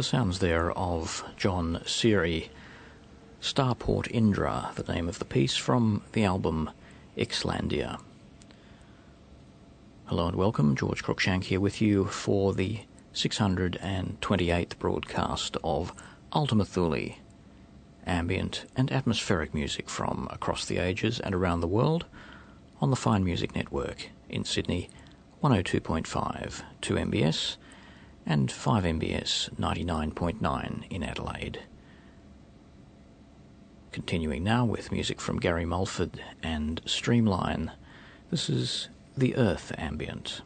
The sounds there of John Serrie, Starport Indra, the name of the piece from the album Ixlandia. Hello and welcome, George Cruikshank here with you for the 628th broadcast of Ultima Thule, ambient and atmospheric music from across the ages and around the world on the Fine Music Network in Sydney, 102.5 2MBS and 5MBS 99.9 in Adelaide. Continuing now with music from Gary Mulford and Streamline. This is The Earth Ambient.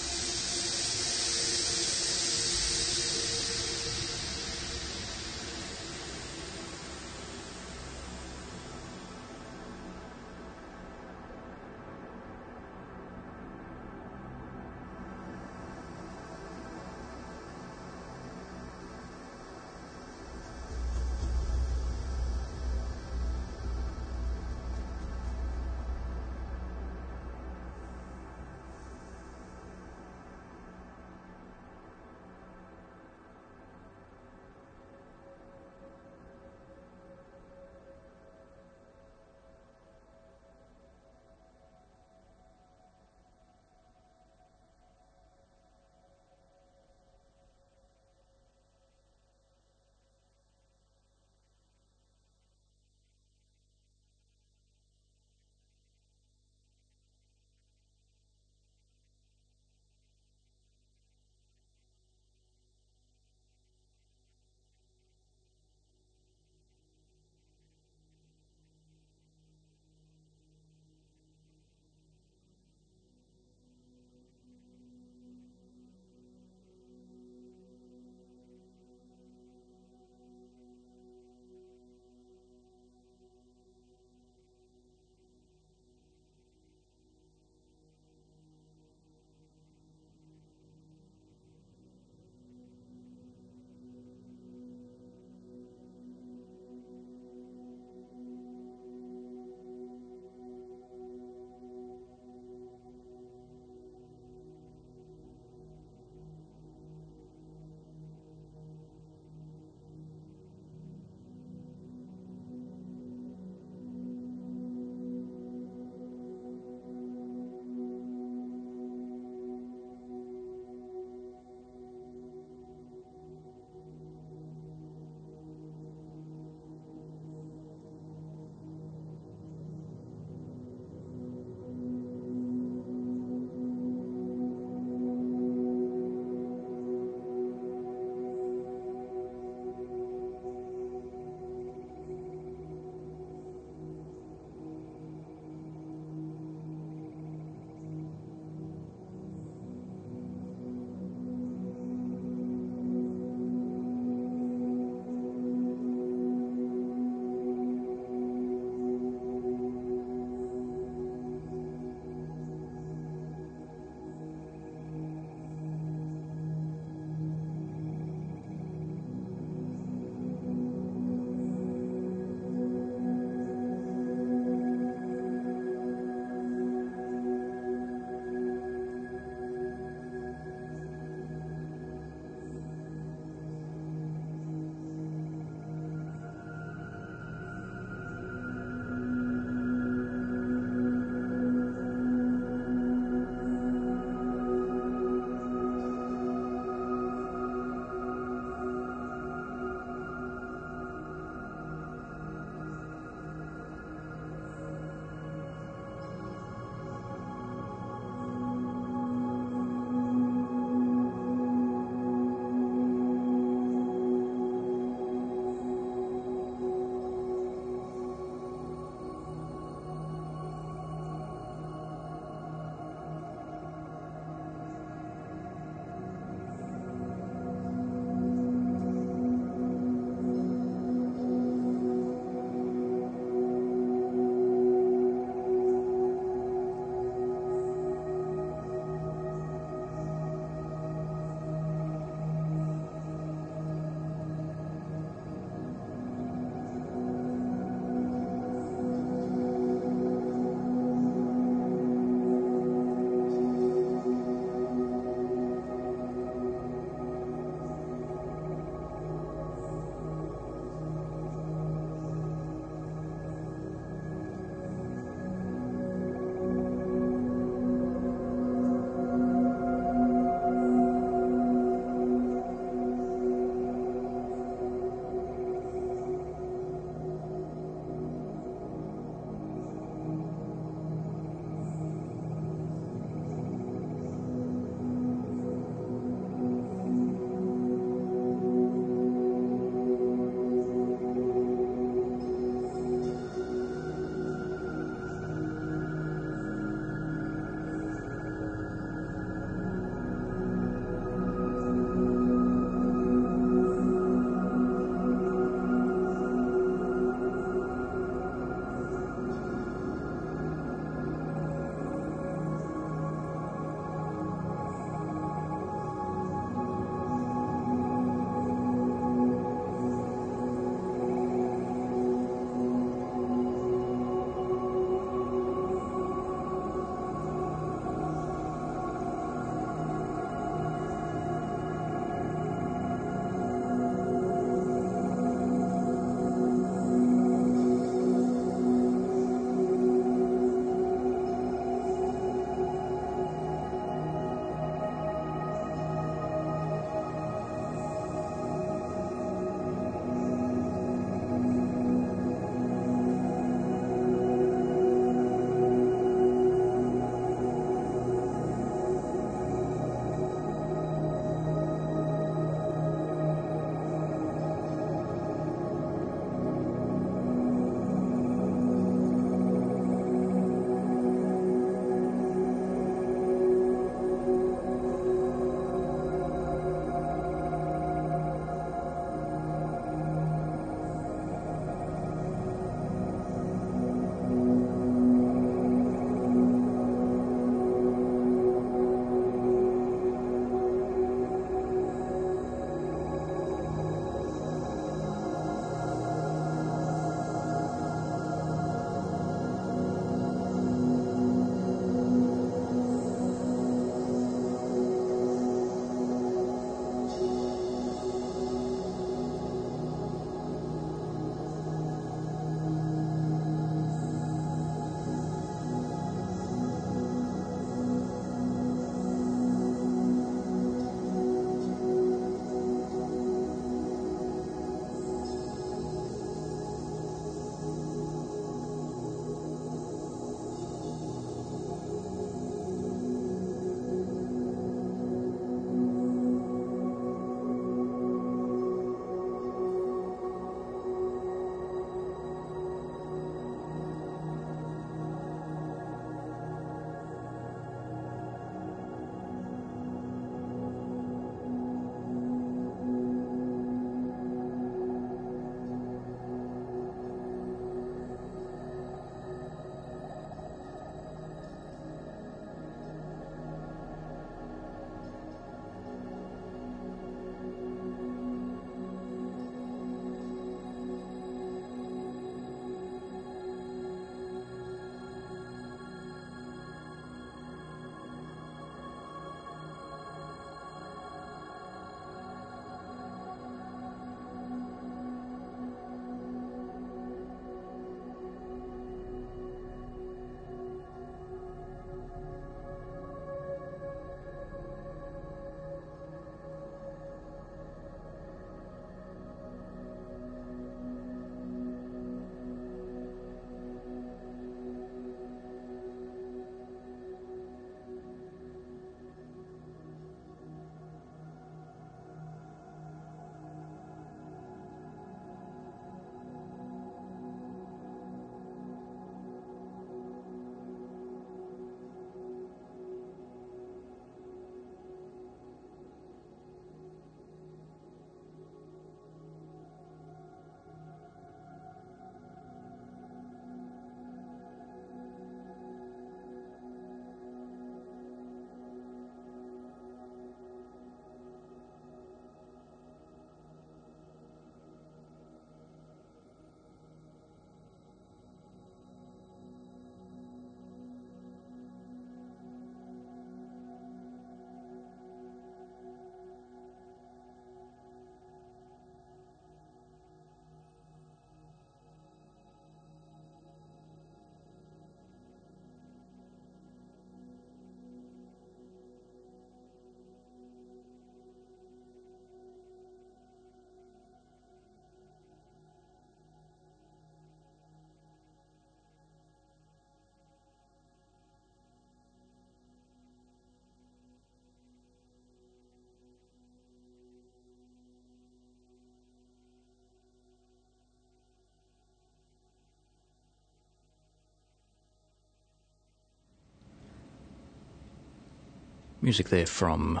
Music there from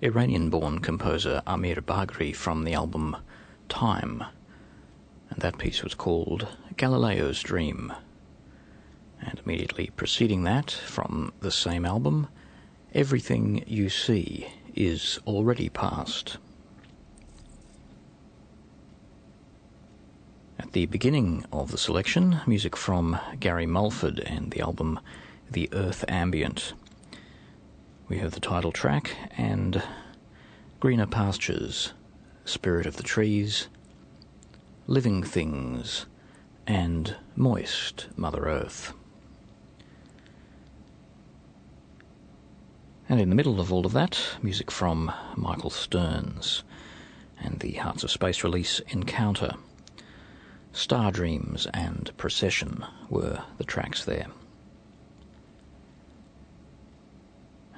Iranian born composer Amir Baghiri from the album Time. And that piece was called Galileo's Dream. And immediately preceding that, from the same album, Everything You See is Already Past. At the beginning of the selection, music from Gary Mulford and the album The Earth Ambient. We have the title track and Greener Pastures, Spirit of the Trees, Living Things, and Moist Mother Earth. And in the middle of all of that, music from Michael Stearns and the Hearts of Space release Encounter. Star Dreams and Procession were the tracks there.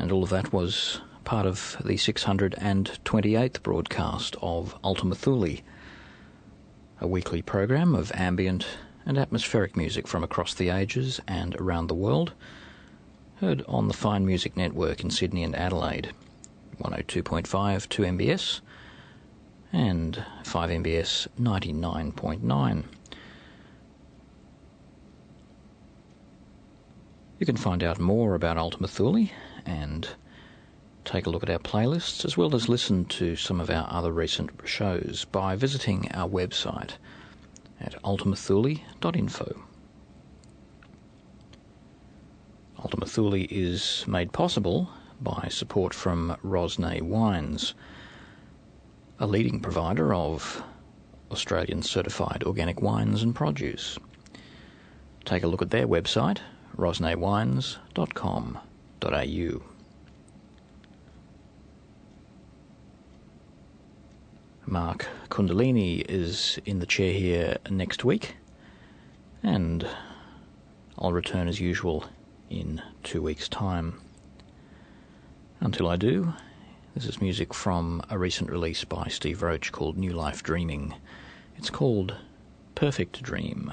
And all of that was part of the 628th broadcast of Ultima Thule, a weekly program of ambient and atmospheric music from across the ages and around the world, heard on the Fine Music Network in Sydney and Adelaide, 102.5 2 MBS and 5MBS 99.9. You can find out more about Ultima Thule and take a look at our playlists as well as listen to some of our other recent shows by visiting our website at ultimathule.info. Ultima Thule is made possible by support from Rosnay Wines, a leading provider of Australian certified organic wines and produce. Take a look at their website, Mark Kundalini is in the chair here next week, and I'll return as usual in two weeks' time. Until I do, this is music from a recent release by Steve Roach called New Life Dreaming. It's called Perfect Dream.